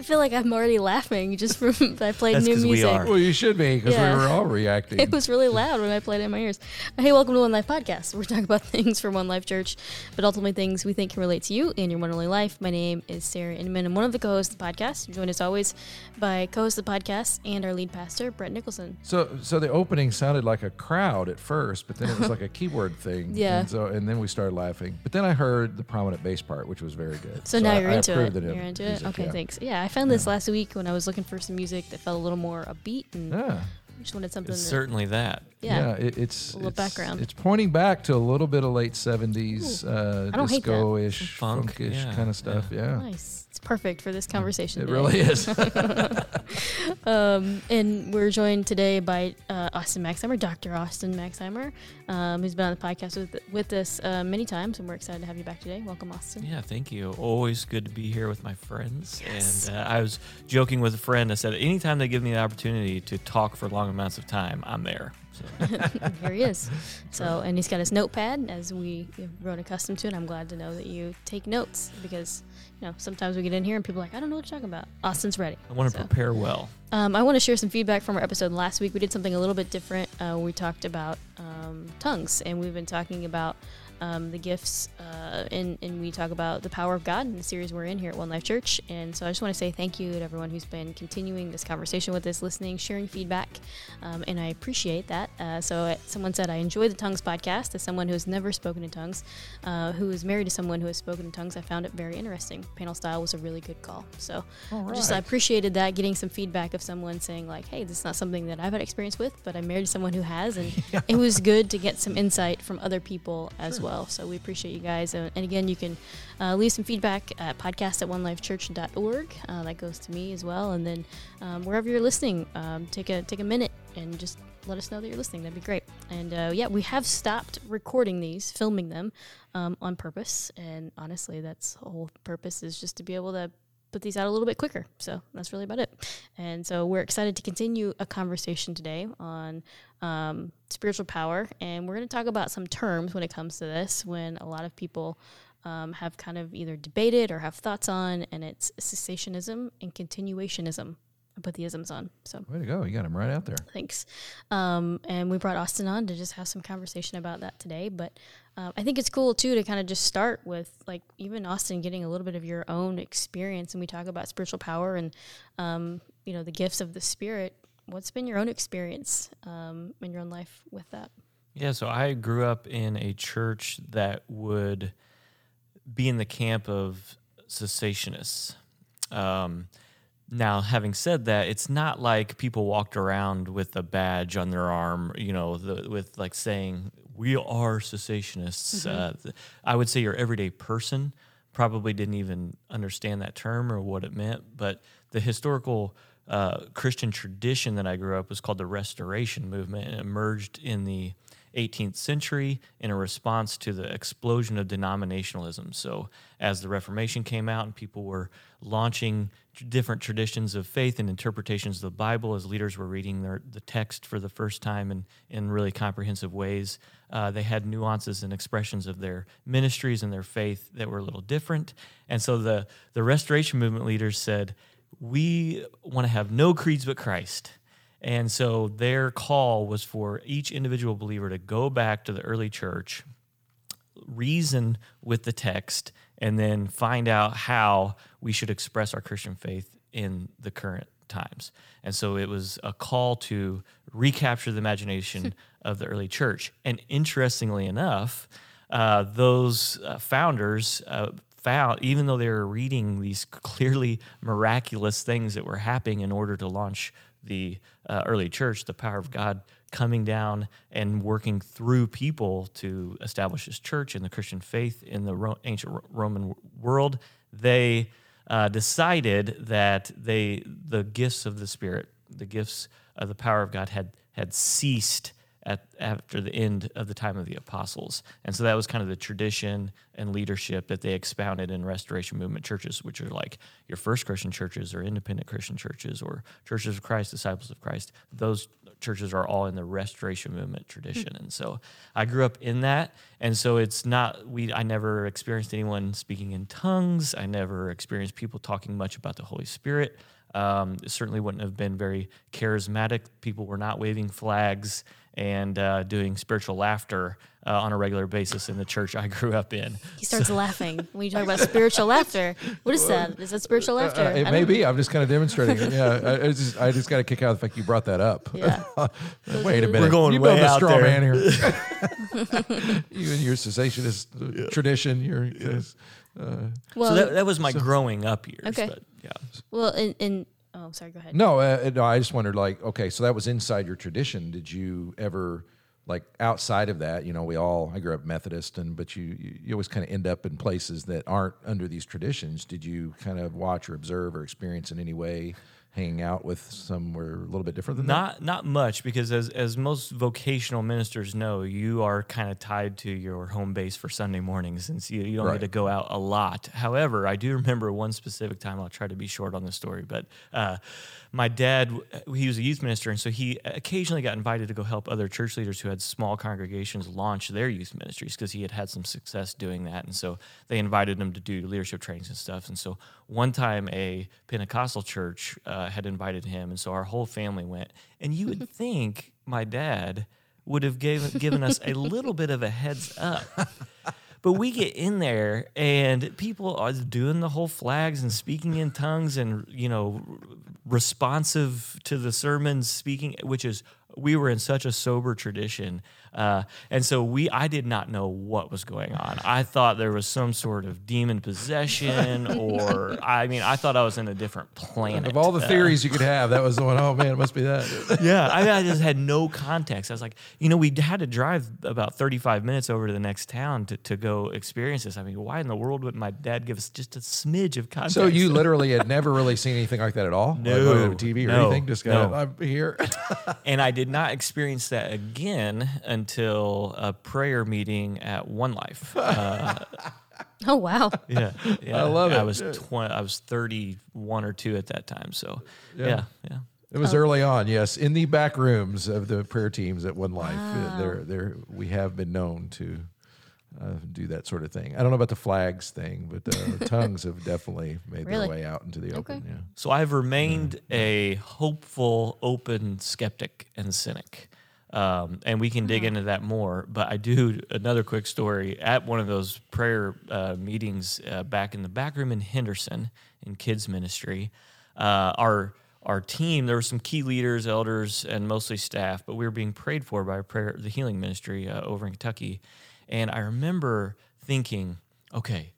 I feel like I'm already laughing just from I played That's new 'cause we music. are. Well, you should be because Yeah. we were all reacting. It was really loud when I played it in my ears. Uh, hey, welcome to One Life Podcast. We're talking about things from One Life Church, but ultimately things we think can relate to you in your one only life. My name is Sarah Inman. I'm one of the co-hosts of the podcast. I'm joined as always by co-host of the podcast and our lead pastor, Brett Nicholson. So, so the opening sounded like a crowd at first, but then it was like a keyword thing. Yeah. And so, and then we started laughing. But then I heard the prominent bass part, which was very good. So, now I- you're I into it. approved You're into it. music, Okay, yeah. thanks. Yeah, I found this last week when I was looking for some music that felt a little more upbeat and Yeah. just wanted something. It's that, certainly that. yeah. it, it's A little it's- background. It's pointing back to a little bit of late seventies uh, I don't hate that. disco-ish, funk-ish yeah, kind of stuff. Yeah, Nice. It's perfect for this conversation. it today. really is. Um, and we're joined today by uh, Austin Maxheimer, Dr. Austin Maxheimer, um, who's been on the podcast with with us uh, many times, and we're excited to have you back today. Welcome, Austin. Yeah, thank you. Always good to be here with my friends. Yes. And uh, I was joking with a friend. I said, anytime they give me the opportunity to talk for long amounts of time, I'm there. So, Here he is. So, and he's got his notepad, as we have grown accustomed to, and I'm glad to know that you take notes because, you know, sometimes we get in here and people are like, I don't know what you're talking about. Austin's ready. I want to So- prepare well. Um, I want to share some feedback from our episode last week. We did something a little bit different. Uh, we talked about um, tongues, and we've been talking about um, the gifts, uh, and, and we talk about the power of God in the series we're in here at One Life Church. And so I just want to say thank you to everyone who's been continuing this conversation with us, listening, sharing feedback, um, and I appreciate that. Uh, so uh, someone said, I enjoy the Tongues podcast. As someone who has never spoken in tongues, uh, who is married to someone who has spoken in tongues, I found it very interesting. Panel style was a really good call. So All just I right. appreciated that getting some feedback of someone saying like, "Hey, this is not something that I've had experience with, but I'm married to someone who has," and it was good to get some insight from other people as well. So we appreciate you guys, and, and again, you can uh, leave some feedback at podcast at onelifechurch.org. Uh, that goes to me as well, and then um, wherever you're listening, um, take a take a minute and just let us know that you're listening. That'd be great. And uh, yeah, we have stopped recording these, filming them um, on purpose, and honestly, that's the whole purpose is just to be able to put these out a little bit quicker. So that's really about it. And so we're excited to continue a conversation today on um, spiritual power. And we're going to talk about some terms when it comes to this, when a lot of people um, have kind of either debated or have thoughts on, and it's cessationism and continuationism. I put the isms on. So Way to go! You got him right out there. Thanks. Um, and we brought Austin on to just have some conversation about that today. But uh, I think it's cool too to kind of just start with like even Austin getting a little bit of your own experience. And we talk about spiritual power and um, you know the gifts of the spirit. What's been your own experience um, in your own life with that? Yeah, so I grew up in a church that would be in the camp of cessationists. Um, now, having said that, it's not like people walked around with a badge on their arm, you know, the, with like saying, we are cessationists. Uh, th- I would say your everyday person probably didn't even understand that term or what it meant, but the historical uh, Christian tradition that I grew up was called the Restoration Movement and it emerged in the 18th century in a response to the explosion of denominationalism. So, as the Reformation came out and people were launching different traditions of faith and interpretations of the Bible, as leaders were reading their, the text for the first time in, in really comprehensive ways, uh, they had nuances and expressions of their ministries and their faith that were a little different. And so, the, the Restoration Movement leaders said, We want to have no creeds but Christ. And so their call was for each individual believer to go back to the early church, reason with the text, and then find out how we should express our Christian faith in the current times. And so it was a call to recapture the imagination of the early church. And interestingly enough, uh, those uh, founders uh, found, even though they were reading these clearly miraculous things that were happening in order to launch the uh, early church, the power of God coming down and working through people to establish His church and the Christian faith in the Ro- ancient Ro- Roman w- world, they uh, decided that they the gifts of the Spirit, the gifts of the power of God, had had ceased at after the end of the time of the apostles, and so that was kind of the tradition and leadership that they expounded in Restoration Movement churches, which are like your first Christian churches or independent Christian churches or churches of Christ, disciples of Christ. Those churches are all in the Restoration Movement tradition, and so I grew up in that, and so it's not we. I never experienced anyone speaking in tongues. I never experienced people talking much about the Holy Spirit. Um, it certainly wouldn't have been very charismatic. People were not waving flags and uh, doing spiritual laughter uh, on a regular basis in the church I grew up in. He starts laughing when you talk about spiritual laughter. What is that? Is that spiritual laughter? Uh, it may be. I'm just kind of demonstrating it. Yeah, I, I just I just got to kick out the fact you brought that up. Yeah. Wait a minute. We're going you way building a out straw there. man here. you and your cessationist uh, tradition. Your uh, Well, so that, that was my growing up years. Okay. But yeah. well, in, in oh, sorry, go ahead. no, uh, no. I just wondered. Like, okay, so that was inside your tradition. Did you ever? Like outside of that, you know, we all. I grew up Methodist, and but you, you always kind of end up in places that aren't under these traditions. Did you kind of watch or observe or experience in any way hanging out with somewhere a little bit different than that? Not not much because as as most vocational ministers know, you are kind of tied to your home base for Sunday mornings, and so you, you don't Right. get to go out a lot. However, I do remember one specific time. I'll try to be short on the story, but uh, my dad he was a youth minister, and so he occasionally got invited to go help other church leaders who had small congregations launch their youth ministries because he had had some success doing that, and so they invited him to do leadership trainings and stuff. And so one time a Pentecostal church uh, had invited him, and so our whole family went. And you would think my dad would have given given us a little bit of a heads up. But we get in there and people are doing the whole flags and speaking in tongues and you know responsive to the sermons speaking which is we were in such a sober tradition uh, and so we i did not know what was going on i thought there was some sort of demon possession or i mean i thought i was in a different planet Of all the Uh, theories you could have, that was the one. Oh man, it must be that. yeah, I, mean, I just had no context. I was like, you know, we had to drive about 35 minutes over to the next town to, to go experience this. I mean, why in the world would my dad give us just a smidge of context? So you literally had never really seen anything like that at all? No, like TV or no, anything? Just got no. I'm here. and I did not experience that again until a prayer meeting at One Life. Uh, Oh wow. yeah, yeah, I love it. I was 20, I was 31 or 2 at that time. So, yeah, yeah. It was early on, yes, in the back rooms of the prayer teams at One Life. Uh, There, there, we have been known to uh, do that sort of thing. I don't know about the flags thing, but uh, tongues have definitely made Really? their way out into the open. Okay. Yeah. So I've remained a hopeful, open skeptic and cynic. Um, and we can dig into that more. But I do another quick story at one of those prayer uh, meetings uh, back in the back room in Henderson in kids ministry. Uh, our our team, there were some key leaders, elders, and mostly staff, but we were being prayed for by prayer, the healing ministry uh, over in Kentucky. And I remember thinking, okay,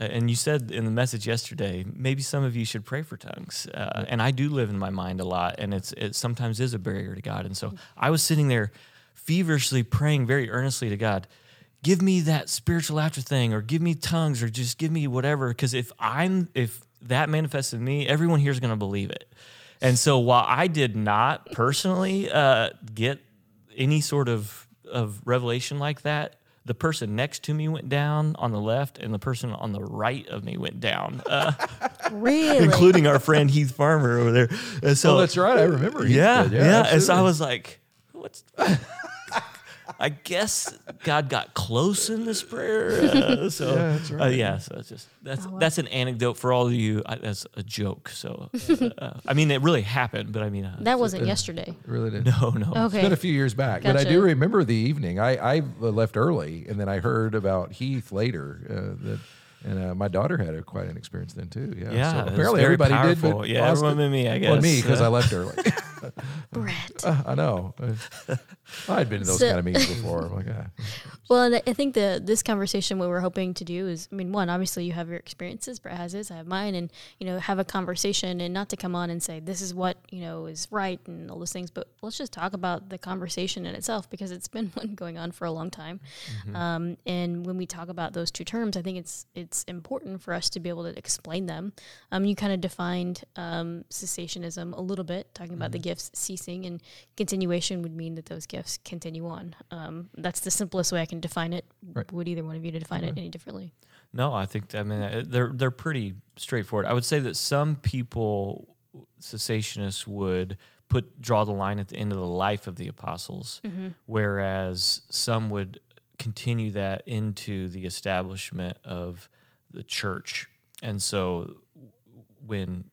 and you said in the message yesterday, maybe some of you should pray for tongues. Uh, and I do live in my mind a lot, and it's it sometimes is a barrier to God. And so I was sitting there feverishly praying very earnestly to God, give me that spiritual after thing, or give me tongues, or just give me whatever. Because if I'm if that manifests in me, everyone here is going to believe it. And so while I did not personally uh, get any sort of of revelation like that, the person next to me went down on the left, and the person on the right of me went down, uh, Really? including our friend Heath Farmer over there. And so Oh, that's right. I remember. Heath yeah, did. yeah. And so I was like, what's. I guess God got close in this prayer. Uh, so Yeah, that's uh, yeah, so it's just that's Oh, wow. that's an anecdote for all of you. I, that's a joke. So uh, uh, I mean, it really happened, but I mean, uh, that wasn't yesterday. really did. no, no. Okay. It's been a few years back, but I do remember the evening. I, I left early, and then I heard about Heath later. Uh, that, and uh, my daughter had a, quite an experience then too. Yeah, Yeah, so apparently very everybody did. But Yeah, Austin- everyone but me, I Well, me because Uh, I left early. Brett. I know. I'd been to those So- kind of meetings before. I'm like, ah. Well, and I think the this conversation what we're hoping to do is, I mean, one, obviously you have your experiences, Brett has his, I have mine, and you know, have a conversation, and not to come on and say this is what you know is right and all those things, but let's just talk about the conversation in itself because it's been one going on for a long time. Mm-hmm. Um, and when we talk about those two terms, I think it's it's important for us to be able to explain them. Um, you kind of defined um, cessationism a little bit, talking about mm-hmm. the gifts ceasing, and continuation would mean that those gifts continue on. Um, that's the simplest way I can define it. Right. Would either one of you to define it any differently? No, I think I mean they're they're pretty straightforward. I would say that some people cessationists would put draw the line at the end of the life of the apostles, mm-hmm. whereas some would continue that into the establishment of the church. And so when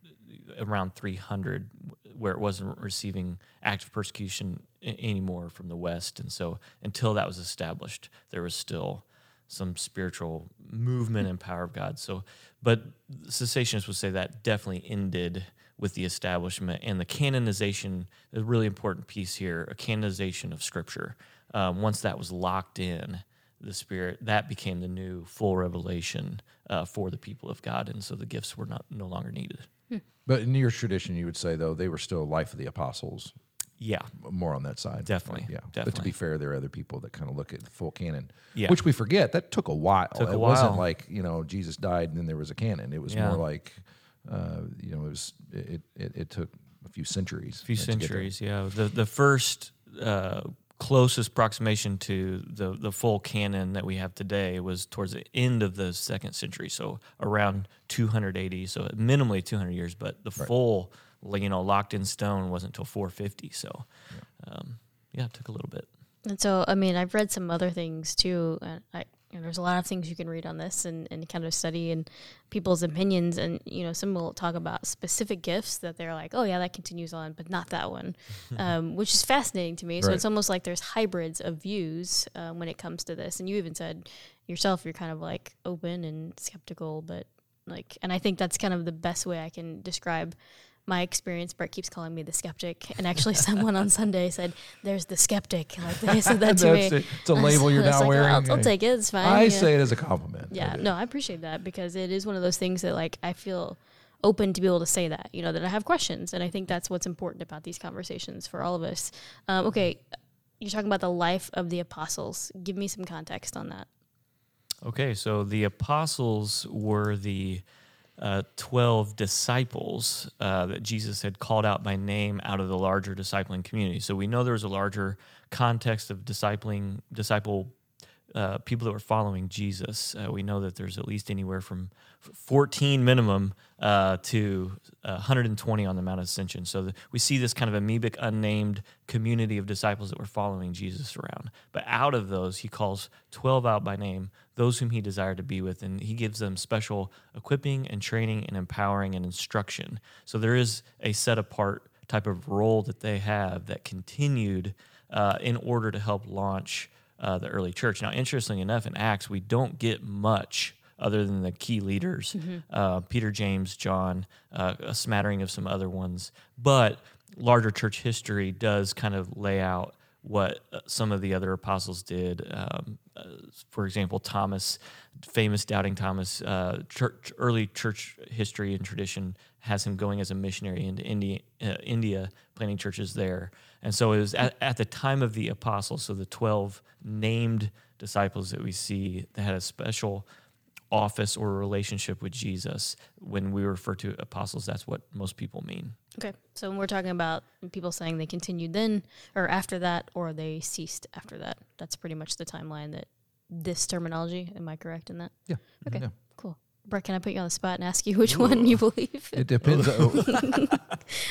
around 300 where it wasn't receiving active persecution anymore from the West. And so until that was established, there was still some spiritual movement and power of God. So, but cessationists would say that definitely ended with the establishment and the canonization. A really important piece here: a canonization of Scripture. Um, once that was locked in, the Spirit that became the new full revelation uh, for the people of God, and so the gifts were not no longer needed. Hmm. But in your tradition, you would say though they were still life of the apostles. Yeah, more on that side. Definitely. Yeah, definitely. But to be fair, there are other people that kind of look at the full canon. Yeah. which we forget that took a while. Took it a wasn't like you know Jesus died and then there was a canon. It was Yeah. more like uh, you know it was it, it it took a few centuries. A few to get there. centuries, yeah. The the first uh, closest approximation to the the full canon that we have today was towards the end of the second century, so around 280, so minimally 200 years. But the Right. full, you know, locked in stone wasn't until 450. So, um, yeah, it took a little bit. And so, I mean, I've read some other things too. And I, you know, there's a lot of things you can read on this and, and kind of study and people's opinions. And, you know, some will talk about specific gifts that they're like, oh, yeah, that continues on, but not that one, um, which is fascinating to me. So it's almost like there's hybrids of views um, when it comes to this. And you even said yourself, you're kind of like open and skeptical, but like, and I think that's kind of the best way I can describe my experience. Brett keeps calling me the skeptic, and actually, someone on Sunday said, "There's the skeptic." Like they said that to me. It. It's a label you're I now like, wearing. I'll, I'll take it. It's fine. I yeah. say it as a compliment. Yeah, no, I appreciate that because it is one of those things that like I feel open to be able to say that. You know that I have questions, and I think that's what's important about these conversations for all of us. Um, okay, you're talking about the life of the apostles. Give me some context on that. Okay, so the apostles were the uh, 12 disciples uh, that Jesus had called out by name out of the larger discipling community. So we know there was a larger context of discipling, disciple uh, people that were following Jesus. Uh, we know that there's at least anywhere from 14 minimum uh, to uh, 120 on the Mount of Ascension. So the, we see this kind of amoebic, unnamed community of disciples that were following Jesus around. But out of those, he calls 12 out by name, those whom he desired to be with, and he gives them special equipping and training and empowering and instruction. So there is a set apart type of role that they have that continued uh, in order to help launch uh, the early church. Now, interestingly enough, in Acts, we don't get much other than the key leaders uh, Peter, James, John, uh, a smattering of some other ones. But larger church history does kind of lay out what uh, some of the other apostles did. Um, uh, for example, Thomas, famous doubting Thomas, uh, church, early church history and tradition has him going as a missionary into India, uh, India planting churches there. And so it was at, at the time of the apostles, so the 12 named disciples that we see that had a special office or relationship with Jesus. When we refer to apostles, that's what most people mean. Okay, so when we're talking about people saying they continued then or after that, or they ceased after that, that's pretty much the timeline that this terminology. Am I correct in that? Yeah. Okay. Yeah. Cool. Brett, can I put you on the spot and ask you which one you believe? It depends. on, put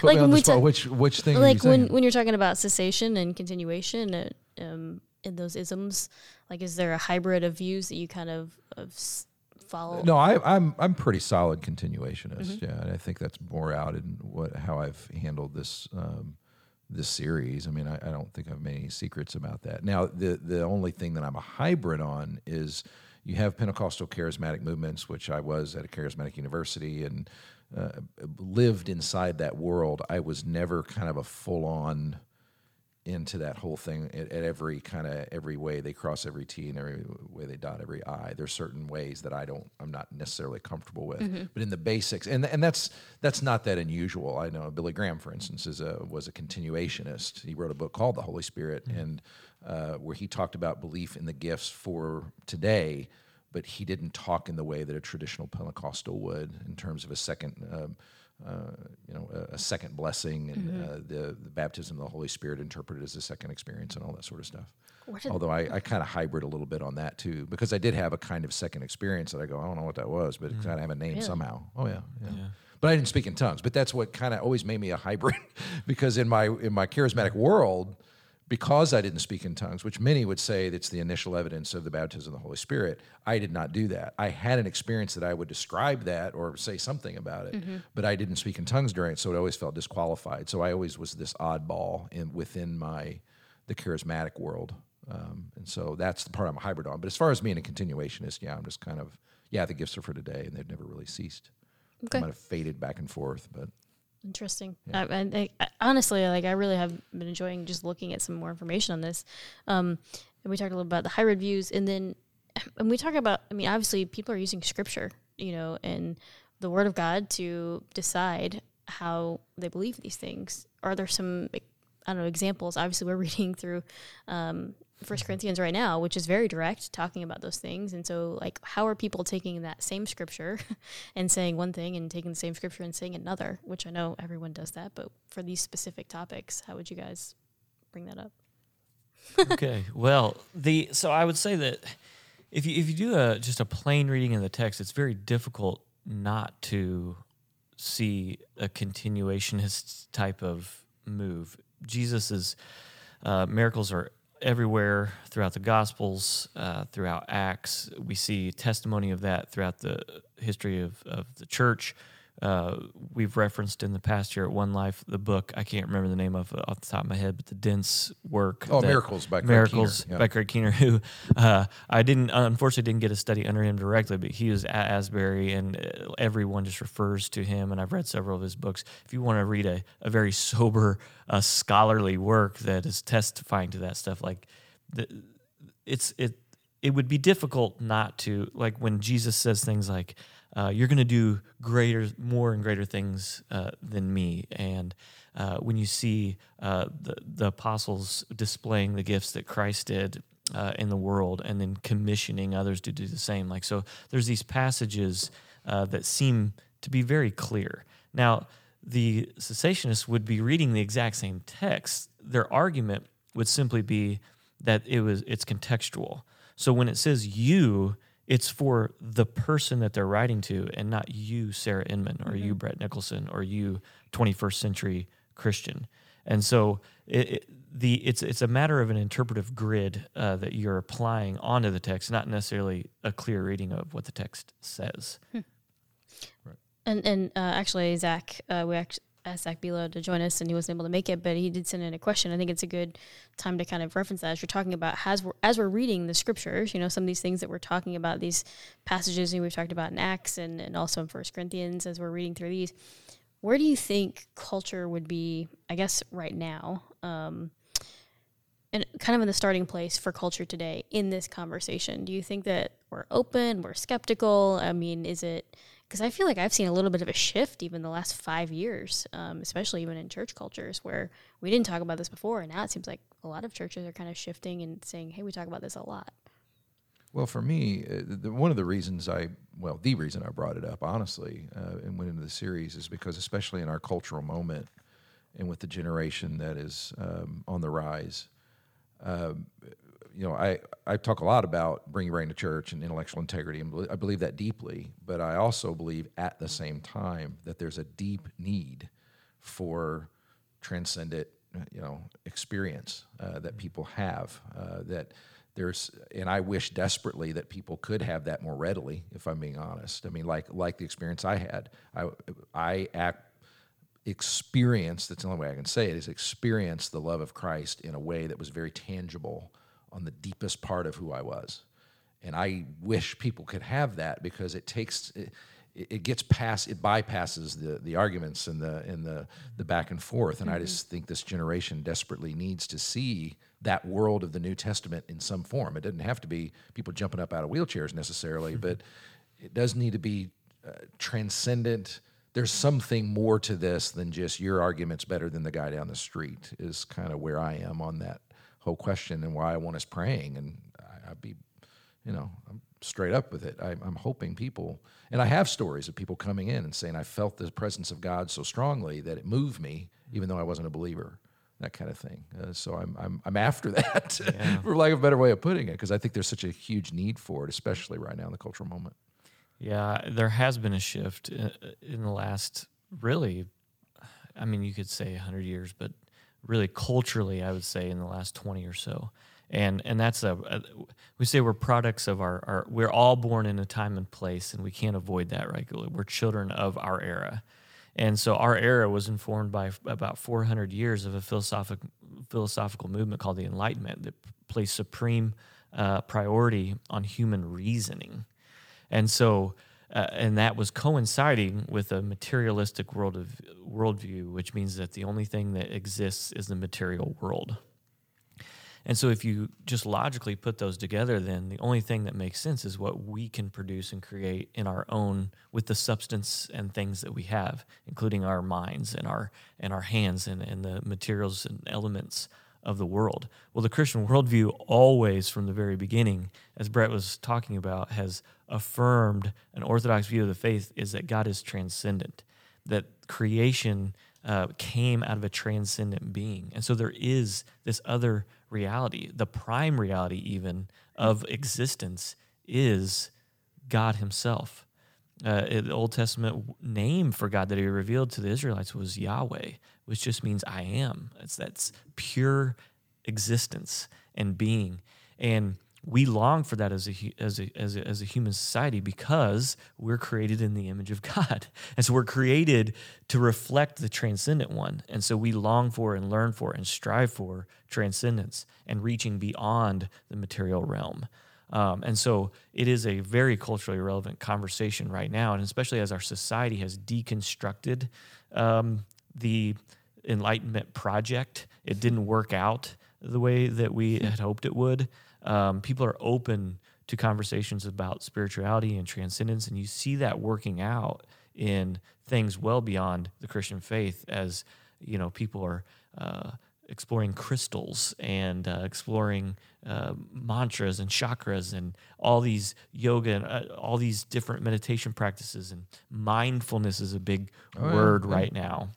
Like me when the we spot. ta- which which thing? are like you when when you're talking about cessation and continuation uh, um, in those isms, like is there a hybrid of views that you kind of, of s- follow? No, I, I'm I'm pretty solid continuationist. Mm-hmm. Yeah, and I think that's more out in what how I've handled this um, this series. I mean, I, I don't think I've made any secrets about that. Now, the the only thing that I'm a hybrid on is you have Pentecostal charismatic movements, which I was at a charismatic university and uh, lived inside that world. I was never kind of a full on into that whole thing at, at every kind of every way they cross every T and every way they dot every I. There's certain ways that I don't, I'm not necessarily comfortable with, Mm-hmm. but in the basics, and and that's that's not that unusual. I know Billy Graham, for instance, is a was a continuationist. He wrote a book called The Holy Spirit, and uh, where he talked about belief in the gifts for today. But he didn't talk in the way that a traditional Pentecostal would, in terms of a second, um, uh, you know, a, a second blessing and uh, the, the baptism of the Holy Spirit interpreted as a second experience and all that sort of stuff. Although I, I kind of hybrid a little bit on that too, because I did have a kind of second experience that I go, I don't know what that was, but it kind of have a name Really? somehow. Oh yeah, yeah. But I didn't speak in tongues. But that's what kind of always made me a hybrid, because in my in my charismatic world, because I didn't speak in tongues, which many would say that's the initial evidence of the baptism of the Holy Spirit, I did not do that. I had an experience that I would describe that or say something about it, but I didn't speak in tongues during it, so it always felt disqualified. So I always was this oddball in within my the charismatic world, um, and so that's the part I'm a hybrid on. But as far as being a continuationist, yeah, I'm just kind of yeah, the gifts are for today, and they've never really ceased. Okay. Might have faded back and forth, but Interesting. I, I, I, honestly, like I really have been enjoying just looking at some more information on this. Um, and we talked a little about the hybrid views, and then and we talk about. I mean, obviously, people are using scripture, you know, and the Word of God to decide how they believe these things. Are there some I don't know examples? Obviously, we're reading through um, First Corinthians right now, which is very direct, talking about those things. And so, like, how are people taking that same scripture and saying one thing, and taking the same scripture and saying another? Which I know everyone does that, but for these specific topics, how would you guys bring that up? okay. Well, the so I would say that if you if you do a just a plain reading of the text, it's very difficult not to see a continuationist type of move. Jesus's uh, miracles are everywhere throughout the Gospels, uh, throughout Acts. We see testimony of that throughout the history of, of the church. Uh, we've referenced in the past year at One Life the book. I can't remember the name of it off the top of my head, but the dense work. Oh, Miracles by Craig Miracles Keener, by Craig Keener, who uh, I didn't unfortunately didn't get a study under him directly, but he was at Asbury, and uh, everyone just refers to him. And I've read several of his books. If you want to read a, a very sober, uh, scholarly work that is testifying to that stuff, like the, it's it it would be difficult not to like when Jesus says things like, uh, "You're going to do greater, more and greater things uh, than me," and uh, when you see uh, the the apostles displaying the gifts that Christ did uh, in the world, and then commissioning others to do the same, like so, there's these passages that seem to be very clear. Now, the cessationists would be reading the exact same text. Their argument would simply be that it was it's contextual. So when it says you, it's for the person that they're writing to, and not you, Sarah Inman, or you, Brett Nicholson, or you, 21st century Christian. And so it, it, the it's it's a matter of an interpretive grid uh, that you're applying onto the text, not necessarily a clear reading of what the text says. And and uh, actually, Zach, uh, we actually asked Zach Bilo to join us, and he wasn't able to make it, but he did send in a question. I think it's a good time to kind of reference that as you're talking about as we're as we're reading the scriptures. You know, some of these things that we're talking about, these passages we've talked about in Acts and and also in First Corinthians, as we're reading through these. Where do you think culture would be? I guess right now. Um, and kind of in the starting place for culture today in this conversation. Do you think that we're open, we're skeptical? I mean, is it because I feel like I've seen a little bit of a shift even the last five years, um, especially even in church cultures where we didn't talk about this before, and now it seems like a lot of churches are kind of shifting and saying, "Hey, we talk about this a lot." Well, for me, uh, the, one of the reasons I, well, the reason I brought it up, honestly, uh, and went into the series is because, especially in our cultural moment and with the generation that is um, on the rise, um, you know, I, I talk a lot about bringing brain to church and intellectual integrity, and I believe that deeply. But I also believe at the same time that there's a deep need for transcendent, you know, experience uh, that people have. Uh, that there's, and I wish desperately that people could have that more readily. If I'm being honest, I mean, like like the experience I had, I I act experience that's the only way I can say it is experience the love of Christ in a way that was very tangible on the deepest part of who I was. And I wish people could have that because it takes it, it, gets past, it bypasses the the arguments and the and the the back and forth. And I just think this generation desperately needs to see that world of the New Testament in some form. It doesn't have to be people jumping up out of wheelchairs necessarily, but it does need to be uh, transcendent. There's something more to this than just your argument's better than the guy down the street. Is kind of where I am on that whole question and why I want us praying. And I, I'd be, you know, I'm straight up with it. I, I'm hoping people, and I have stories of people coming in and saying, I felt the presence of God so strongly that it moved me, even though I wasn't a believer that kind of thing. Uh, so I'm, I'm, I'm after that, Yeah. for lack of a better way of putting it, because I think there's such a huge need for it, especially right now in the cultural moment. Yeah, there has been a shift in, in the last really, I mean, you could say 100 years, but really culturally, I would say in the last 20 or so. And and that's a, a we say we're products of our, our we're all born in a time and place, and we can't avoid that, right? We're children of our era. And so our era was informed by about 400 years of a philosophic, philosophical movement called the Enlightenment that placed supreme uh, priority on human reasoning. And so, uh, and that was coinciding with a materialistic world of worldview, which means that the only thing that exists is the material world. And so, if you just logically put those together, then the only thing that makes sense is what we can produce and create in our own with the substance and things that we have, including our minds and our and our hands and, and the materials and elements of the world. Well, the Christian worldview always, from the very beginning, as Brett was talking about, has affirmed an orthodox view of the faith is that God is transcendent, that creation uh, came out of a transcendent being. And so there is this other reality, the prime reality, even of existence, is God Himself. Uh, the Old Testament name for God that He revealed to the Israelites was Yahweh, which just means I am. It's that's pure existence and being, and we long for that as a, as a as a as a human society because we're created in the image of God, and so we're created to reflect the transcendent one, and so we long for and learn for and strive for transcendence and reaching beyond the material realm. Um, and so it is a very culturally relevant conversation right now, and especially as our society has deconstructed um, the Enlightenment project, it didn't work out the way that we had hoped it would. Um, people are open to conversations about spirituality and transcendence, and you see that working out in things well beyond the Christian faith as you know people are uh, exploring crystals and uh, exploring uh, mantras and chakras and all these yoga and uh, all these different meditation practices and mindfulness is a big yeah, word yeah. right now.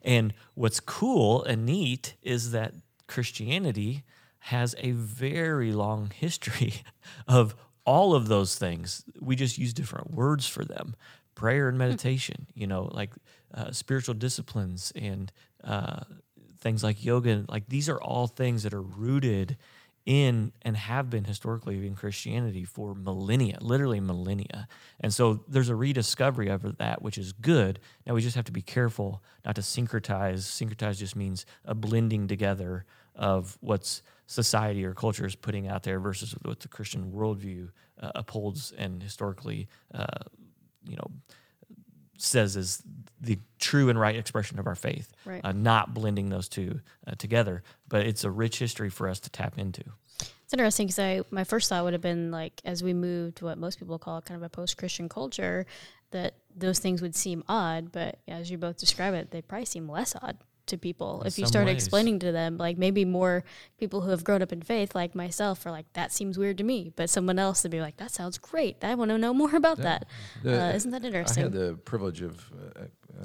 And what's cool and neat is that Christianity has a very long history of all of those things. We just use different words for them prayer and meditation, you know, like uh, spiritual disciplines and uh, things like yoga. Like these are all things that are rooted in and have been historically in Christianity for millennia, literally millennia. And so there's a rediscovery of that, which is good. Now we just have to be careful not to syncretize. Syncretize just means a blending together of what's society or culture is putting out there versus what the Christian worldview uh, upholds and historically, uh, you know, says is the true and right expression of our faith. Right. Uh, not blending those two uh, together, but it's a rich history for us to tap into. It's interesting because I my first thought would have been like as we moved to what most people call kind of a post Christian culture, that those things would seem odd, but as you both describe it, they probably seem less odd to people In if you start ways. explaining to them. Like maybe more people who have grown up in faith, like myself, are like that seems weird to me, but someone else would be like that sounds great. I want to know more about that. The- uh, isn't that interesting I had the privilege of uh,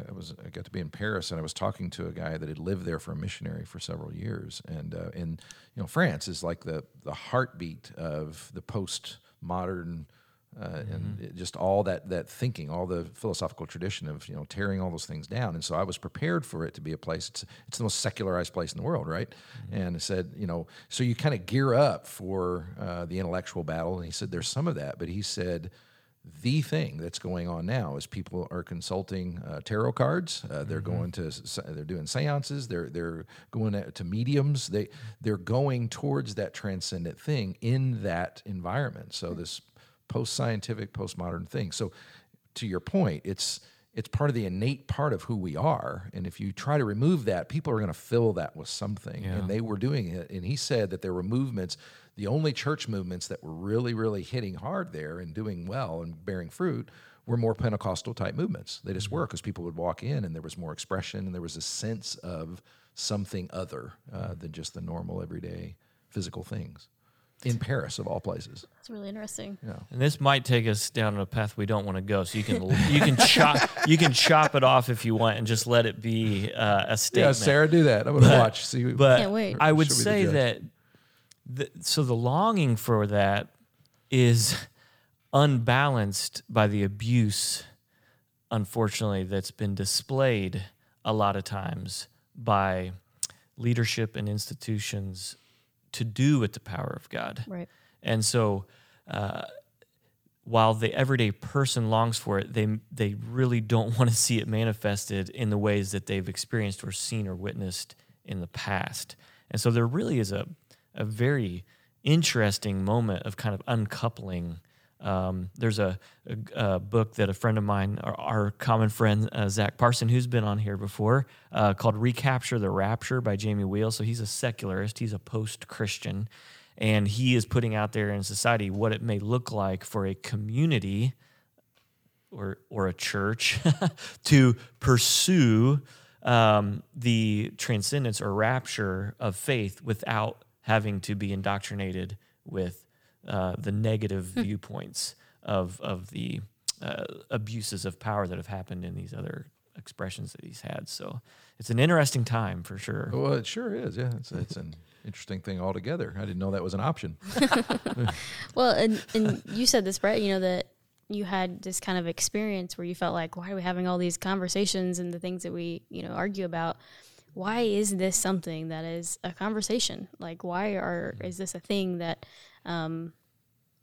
I was I got to be in Paris and I was talking to a guy that had lived there for a missionary for several years and uh, in you know France is like the the heartbeat of the postmodern uh, and it- just all that that thinking, all the philosophical tradition of you know tearing all those things down. And so I was prepared for it to be a place. It's it's the most secularized place in the world, right? And I said, you know, so you kind of gear up for uh, the intellectual battle. And he said, there's some of that, but he said the thing that's going on now is people are consulting uh, tarot cards. Uh, they're going to they're doing seances. They're they're going to, to mediums. They they're going towards that transcendent thing in that environment. So this post scientific, postmodern thing. So to your point, it's it's part of the innate part of who we are. And if you try to remove that, people are going to fill that with something. Yeah. And they were doing it. And he said that there were movements, the only church movements that were really, really hitting hard there and doing well and bearing fruit were more Pentecostal type movements. They just were because people would walk in and there was more expression and there was a sense of something other uh, than just the normal everyday physical things in Paris of all places. It's really interesting. Yeah. And this might take us down a path we don't want to go. So you can you can chop you can chop it off if you want and just let it be uh, a Yeah. Sarah, do that. I'm going to But- watch. See, But Can't wait. I would She'll be the say that the, so the longing for that is unbalanced by the abuse, unfortunately, that's been displayed a lot of times by leadership and institutions to do with the power of God. Right. And so, uh, while the everyday person longs for it, they they really don't want to see it manifested in the ways that they've experienced or seen or witnessed in the past. And so, there really is a a very interesting moment of kind of uncoupling. Um, there's a, a, a book that a friend of mine, our, our common friend uh, Zach Parson, who's been on here before, uh, called "Recapture the Rapture" by Jamie Wheal. So he's a secularist, he's a post-Christian, and he is putting out there in society what it may look like for a community or or a church to pursue um, the transcendence or rapture of faith without having to be indoctrinated with uh, the negative viewpoints of of the uh, abuses of power that have happened in these other expressions that he's had. So it's an interesting time for sure. Well, it sure is. Yeah, it's, it's an interesting thing altogether. I didn't know that was an option. Well, and, and you said this, Brett, you know, that you had this kind of experience where you felt like, why are we having all these conversations and the things that we, you know, argue about? Why is this something that is a conversation? Like, why are, is this a thing that, um,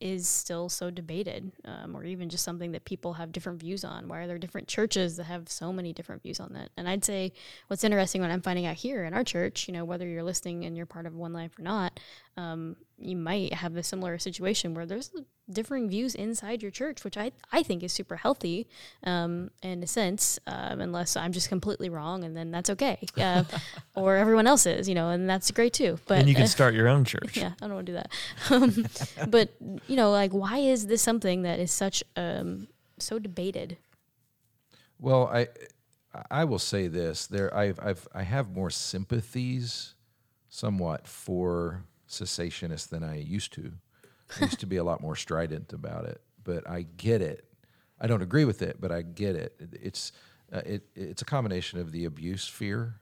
is still so debated, um, or even just something that people have different views on? Why are there different churches that have so many different views on that? And I'd say what's interesting what I'm finding out here in our church, you know, whether you're listening and you're part of One Life or not, um, you might have a similar situation where there's differing views inside your church, which I, I think is super healthy um, in a sense, um, unless I'm just completely wrong, and then that's okay. Uh, or everyone else is, you know, and that's great too. But and you can uh, start your own church. yeah, I don't want to do that. Um, but you know, like, why is this something that is such um, so debated? Well, I I will say this: there, I've, I've I have more sympathies, somewhat, for cessationists than I used to. I used to be a lot more strident about it, but I get it. I don't agree with it, but I get it. It- It's uh, it it's a combination of the abuse fear,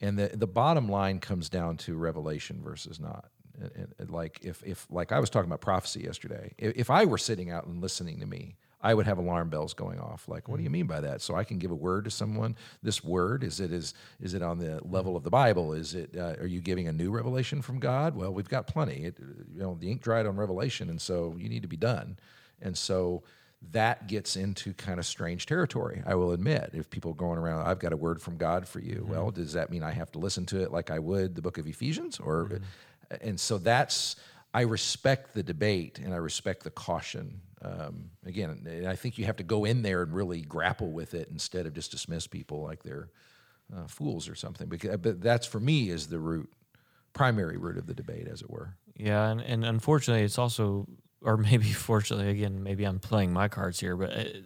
and the the bottom line comes down to revelation versus not. And- and- and like if if like I was talking about prophecy yesterday, if, if I were sitting out and listening to me, I would have alarm bells going off. Like, what do you mm. mean by that? So I can give a word to someone. This word is it is is it on the level of the Bible? Is it uh, are you giving a new revelation from God? Well, we've got plenty. It, you know, the ink dried on Revelation, and so you need to be done. And so that gets into kind of strange territory. I will admit, if people are going around, I've got a word from God for you. Well, mm-hmm. does that mean I have to listen to it like I would the book of Ephesians, or? Mm-hmm. And so that's I respect the debate and I respect the caution. Um, again, I think you have to go in there and really grapple with it instead of just dismiss people like they're uh, fools or something. Because, but that's for me is the root, primary root of the debate, as it were. Yeah, and, and unfortunately, it's also, or maybe fortunately, again, maybe I'm playing my cards here, but it,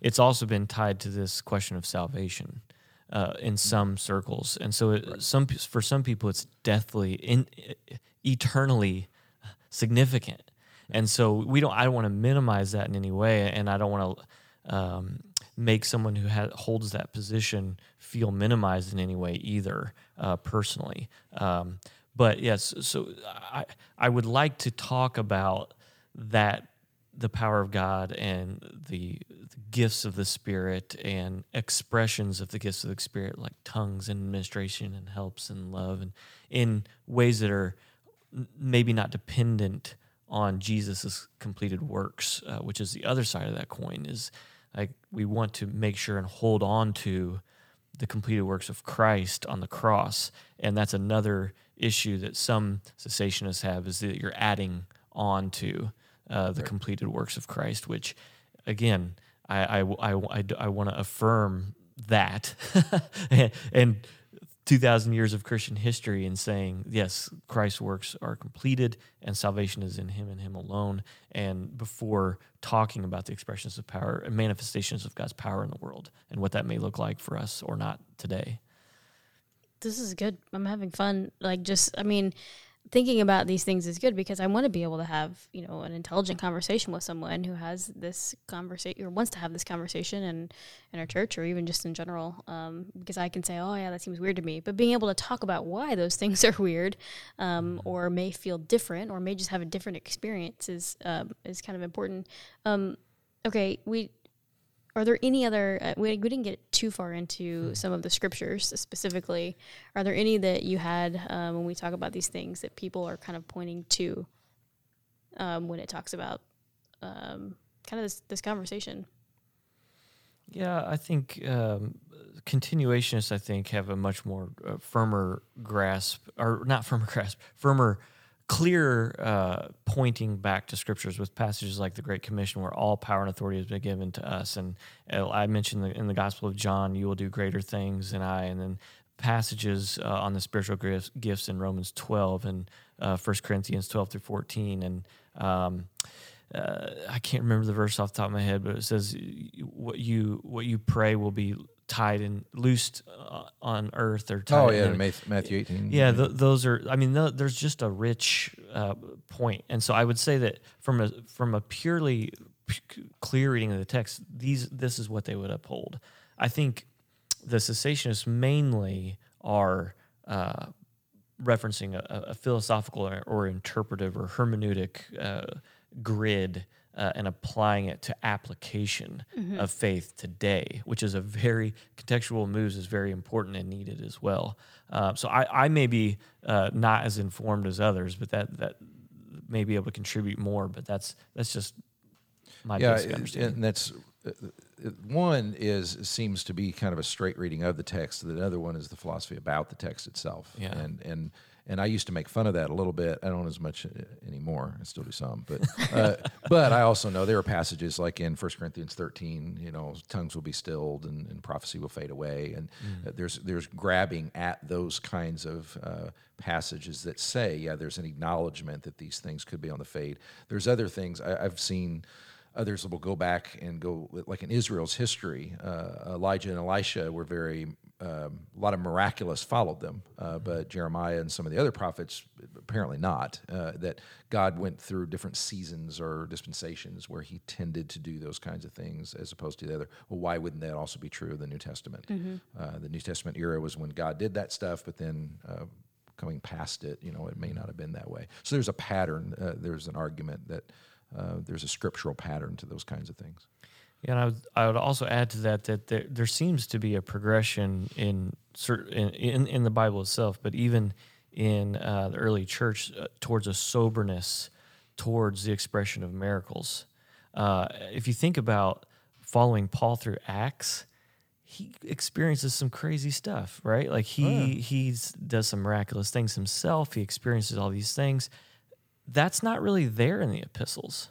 it's also been tied to this question of salvation uh, in some circles, and so it, some for some people, it's deathly, in, eternally significant, and so we don't. I don't want to minimize that in any way, and I don't want to um, make someone who ha- holds that position feel minimized in any way either, uh, personally. Um, but yes, so I I would like to talk about that the power of God and the, the gifts of the Spirit and expressions of the gifts of the Spirit, like tongues and administration and helps and love, and in ways that are maybe not dependent on Jesus's completed works, uh, which is the other side of that coin. Is like we want to make sure and hold on to the completed works of Christ on the cross, and that's another issue that some cessationists have is that you're adding on to uh, the completed works of Christ, which again I, I, I, I, I want to affirm that. and 2,000 years of Christian history and saying, yes, Christ's works are completed and salvation is in him and him alone. And before talking about the expressions of power and manifestations of God's power in the world and what that may look like for us or not today. This is good. I'm having fun. Like, just, I mean, thinking about these things is good because I want to be able to have, you know, an intelligent conversation with someone who has this conversation or wants to have this conversation in, in our church or even just in general. Um, because I can say, oh, yeah, that seems weird to me. But being able to talk about why those things are weird um, or may feel different or may just have a different experience is, um, is kind of important. Um, okay, we are there any other uh, we, we didn't get too far into hmm. some of the scriptures specifically are there any that you had um, when we talk about these things that people are kind of pointing to um, when it talks about um, kind of this, this conversation yeah i think um, continuationists i think have a much more uh, firmer grasp or not firmer grasp firmer clear uh, pointing back to scriptures with passages like the Great Commission, where all power and authority has been given to us. And uh, I mentioned in the Gospel of John, you will do greater things than I. And then passages uh, on the spiritual gifts, gifts in Romans 12 and uh, 1 Corinthians 12 through 14. And um, uh, I can't remember the verse off the top of my head, but it says, "What you what you pray will be tied and loosed uh, on earth or tied oh yeah matthew 18 yeah th- those are i mean th- there's just a rich uh, point. And so i would say that from a from a purely p- clear reading of the text these this is what they would uphold. I think the cessationists mainly are uh, referencing a, a, philosophical or, or, interpretive or hermeneutic uh, grid uh, and applying it to application mm-hmm. of faith today, which is a very contextual moves is very important and needed as well. Uh, so I, I may be uh, not as informed as others, but that that may be able to contribute more. But that's that's just my yeah, basic understanding. And that's uh, one is seems to be kind of a straight reading of the text. The other one is the philosophy about the text itself. Yeah. And and and I used to make fun of that a little bit. I don't as much uh, anymore. I still do some, but uh, but I also know there are passages like in 1 Corinthians 13, you know, tongues will be stilled and, and prophecy will fade away, and mm. uh, there's there's grabbing at those kinds of uh, passages that say, yeah, there's an acknowledgement that these things could be on the fade. There's other things I, I've seen others will go back and go like in Israel's history. Uh, Elijah and Elisha were very um, a lot of miraculous followed them, uh, but Jeremiah and some of the other prophets apparently not. Uh, that God went through different seasons or dispensations where He tended to do those kinds of things, as opposed to the other. Well, why wouldn't that also be true of the New Testament? Mm-hmm. Uh, the New Testament era was when God did that stuff, but then uh, coming past it, you know, it may not have been that way. So there's a pattern. Uh, there's an argument that uh, there's a scriptural pattern to those kinds of things. Yeah, and I would, I would also add to that that there, there seems to be a progression in, certain, in in the Bible itself, but even in uh, the early church uh, towards a soberness towards the expression of miracles. Uh, if you think about following Paul through Acts, he experiences some crazy stuff, right? Like he oh, yeah. he does some miraculous things himself. He experiences all these things. That's not really there in the epistles.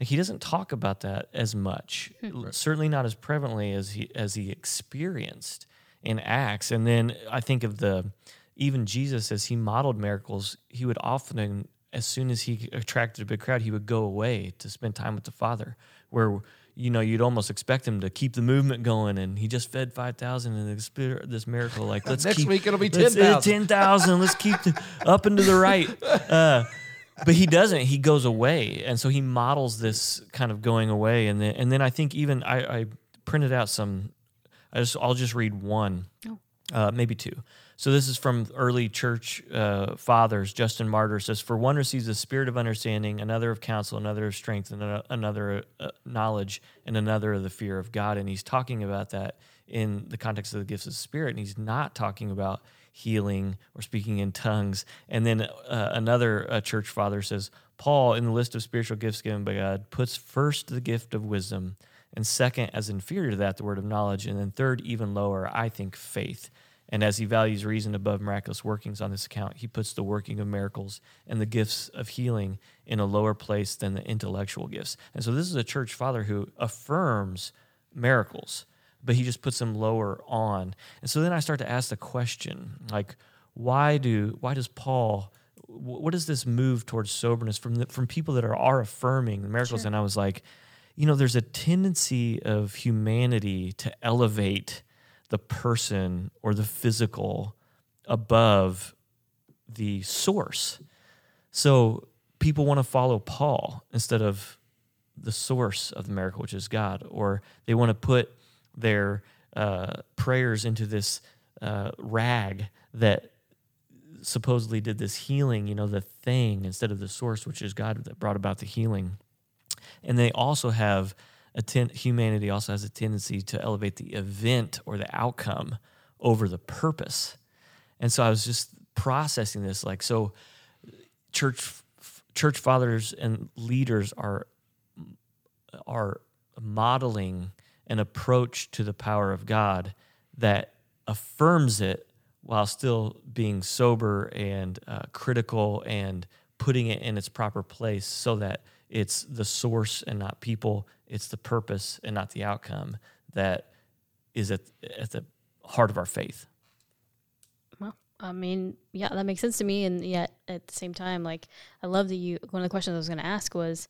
Like he doesn't talk about that as much, hmm. right. certainly not as prevalently as he as he experienced in Acts. And then I think of the even Jesus as he modeled miracles, he would often, as soon as he attracted a big crowd, he would go away to spend time with the Father. Where you know you'd almost expect him to keep the movement going, and he just fed five thousand and this miracle. Like let's next keep, week it'll be ten thousand. Ten thousand. let's keep the, up and to the right. Uh, but he doesn't. He goes away, and so he models this kind of going away, and then and then I think even I, I printed out some. I just I'll just read one, oh. uh, maybe two. So this is from early church uh, fathers. Justin Martyr says, "For one receives the spirit of understanding, another of counsel, another of strength, and another uh, knowledge, and another of the fear of God." And he's talking about that in the context of the gifts of the Spirit, and he's not talking about healing or speaking in tongues. And then uh, another uh, church father says, Paul, in the list of spiritual gifts given by God, puts first the gift of wisdom, and second, as inferior to that, the word of knowledge, and then third, even lower, I think, faith. And as he values reason above miraculous workings on this account, he puts the working of miracles and the gifts of healing in a lower place than the intellectual gifts. And so this is a church father who affirms miracles, but he just puts them lower on. And so then I start to ask the question, like, why do why does Paul what does this move towards soberness from the, from people that are are affirming the miracles? Sure. And I was like, you know, there's a tendency of humanity to elevate the person or the physical above the source. So people want to follow Paul instead of the source of the miracle, which is God, or they want to put their uh, prayers into this uh, rag that supposedly did this healing, you know, the thing instead of the source, which is God that brought about the healing. And they also have a ten- humanity also has a tendency to elevate the event or the outcome over the purpose. And so I was just processing this like so church church fathers and leaders are are modeling an approach to the power of God that affirms it while still being sober and uh, critical and putting it in its proper place so that it's the source and not people, it's the purpose and not the outcome that is at, at the heart of our faith. Well, I mean, yeah, that makes sense to me. And yet at the same time, like, I love that you, one of the questions I was going to ask was,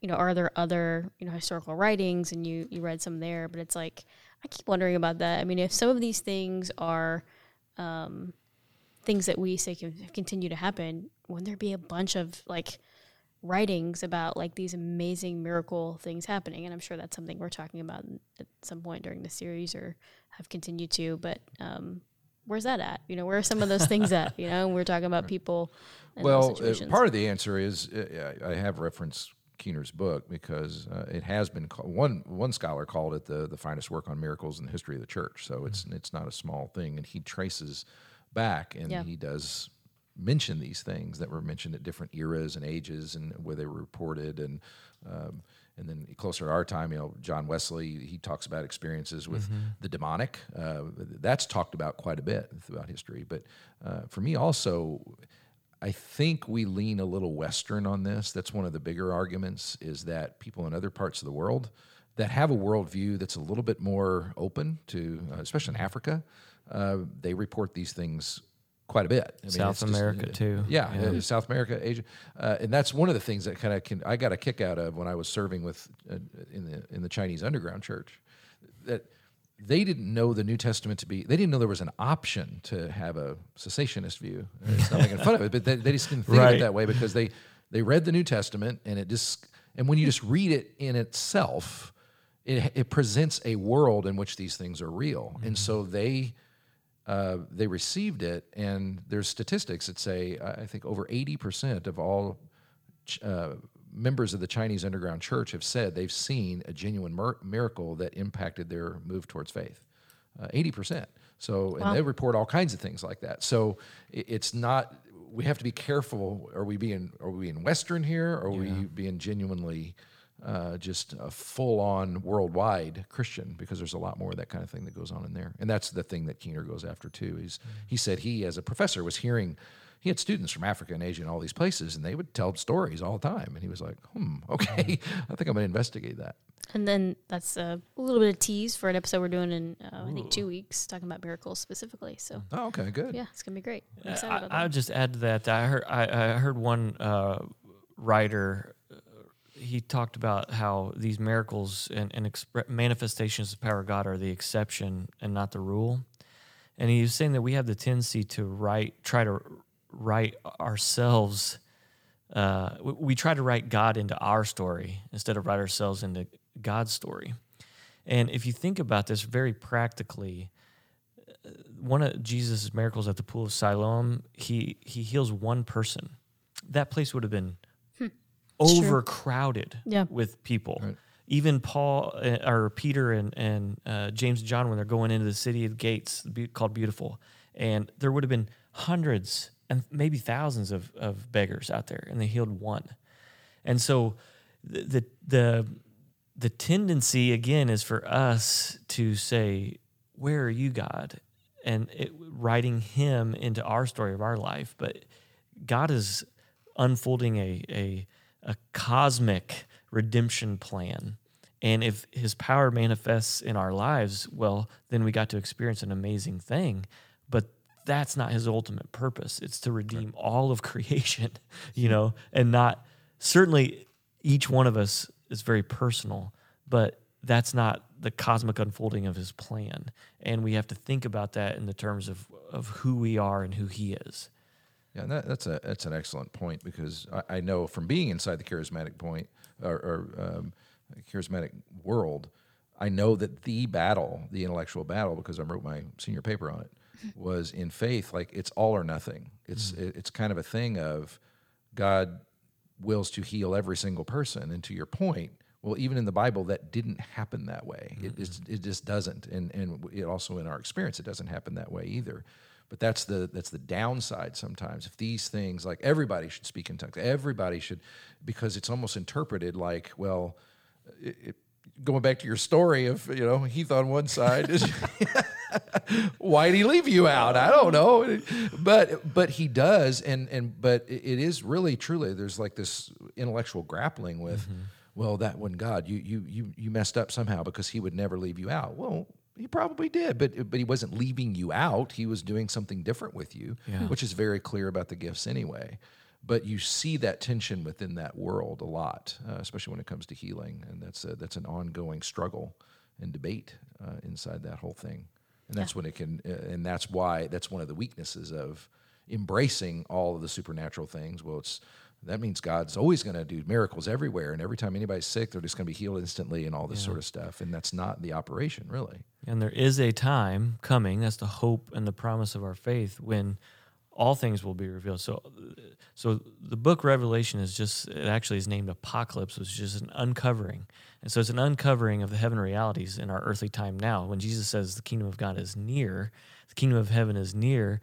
you know, are there other, you know, historical writings and you, you read some there, but it's like, I keep wondering about that. I mean, if some of these things are um, things that we say can continue to happen, wouldn't there be a bunch of like writings about like these amazing miracle things happening? And I'm sure that's something we're talking about at some point during the series or have continued to, but, um, where's that at? You know, where are some of those things at? You know, we're talking about people. Well, uh, part of the answer is uh, I I have referenced Keener's book because uh, it has been called, one one scholar called it the the finest work on miracles in the history of the church. So it's it's not a small thing, and he traces back and Yeah. he does mention these things that were mentioned at different eras and ages and where they were reported and. Um, and then closer to our time, you know, John Wesley, he talks about experiences with the demonic. Uh, that's talked about quite a bit throughout history. But uh, for me, also, I think we lean a little Western on this. That's one of the bigger arguments is that people in other parts of the world that have a worldview that's a little bit more open to, uh, especially in Africa, uh, they report these things quite a bit. I mean, South it's just- America, too. Yeah, Yeah. uh, South America, Asia, uh, and that's one of the things that kind of can I got a kick out of when I was serving with uh, in the in the Chinese underground church that they didn't know the New Testament to be. They didn't know there was an option to have a cessationist view. It's not making fun of it, but they, they just didn't think of it that way because they they read the New Testament and it just and when you just read it in itself, it it presents a world in which these things are real, and so they. Uh, they received it, and there's statistics that say I I think over 80% of all ch- uh, members of the Chinese underground church have said they've seen a genuine mir- miracle that impacted their move towards faith. Uh, 80%. So, and Wow. they report all kinds of things like that. So, i- it's not. We have to be careful. Are we being are we being Western here? Or are we being genuinely uh, just a full on worldwide Christian? Because there's a lot more of that kind of thing that goes on in there. And that's the thing that Keener goes after too. He's he said he as a professor was hearing he had students from Africa and Asia and all these places, and they would tell stories all the time. And he was like, "Hmm, okay, I think I'm going to investigate that." And then that's a little bit of tease for an episode we're doing in, uh, I think, two weeks, talking about miracles specifically. So, Oh, okay, good. yeah, it's going to be great. I'm excited I, about I that. would just add to that. that I heard I, I heard one uh, writer. uh, He talked about how these miracles and, and expre- manifestations of power of God are the exception and not the rule. And he was saying that we have the tendency to write, try to write ourselves. Uh, we, we try to write God into our story instead of write ourselves into God's story. And if you think about this very practically, one of Jesus' miracles at the pool of Siloam, he he heals one person. That place would have been It's true. overcrowded Yeah. with people. Right. Even Paul uh, or Peter and and uh, James and John when they're going into the city of gates called Beautiful, and there would have been hundreds and maybe thousands of of beggars out there, and they healed one. And so the the the, the tendency again is for us to say, "Where are you, God?" and it, writing Him into our story of our life. But God is unfolding a a, a cosmic redemption plan. And if his power manifests in our lives, well, then we got to experience an amazing thing. That's not his ultimate purpose. It's to redeem all of creation, you know, and not certainly each one of us is very personal, but that's not the cosmic unfolding of his plan. And we have to think about that in the terms of, of who we are and who he is. Yeah, that, that's a that's an excellent point because I, I, know from being inside the charismatic point or, or um, charismatic world, I know that the battle, the intellectual battle, because I wrote my senior paper on it, was in faith. Like it's all or nothing. It's mm-hmm. it's kind of a thing of God wills to heal every single person. And to your point, well, even in the Bible, that didn't happen that way. Mm-hmm. It, it just doesn't. And and it also in our experience, it doesn't happen that way either. But that's the that's the downside sometimes. If these things like everybody should speak in tongues, everybody should, because it's almost interpreted like, well, it, it, going back to your story of you know Heath on one side is why did he leave you out? I don't know, but but he does, and and but it is really truly there's like this intellectual grappling with. Mm-hmm. Well, that one God, you you you you messed up somehow because He would never leave you out. Well, he probably did, but but he wasn't leaving you out. He was doing something different with you, yeah. which is very clear about the gifts anyway. But you see that tension within that world a lot, uh, especially when it comes to healing, and that's a, that's an ongoing struggle and debate uh, inside that whole thing. And that's yeah. when it can, uh, and that's why that's one of the weaknesses of embracing all of the supernatural things. Well, it's that means God's always going to do miracles everywhere. And every time anybody's sick, they're just going to be healed instantly and all this yeah. sort of stuff. And that's not the operation, really. And there is a time coming, that's the hope and the promise of our faith, when all things will be revealed. So, so the book Revelation is just, it actually is named Apocalypse, which is just an uncovering. And so it's an uncovering of the heaven realities in our earthly time now. When Jesus says the kingdom of God is near, the kingdom of heaven is near,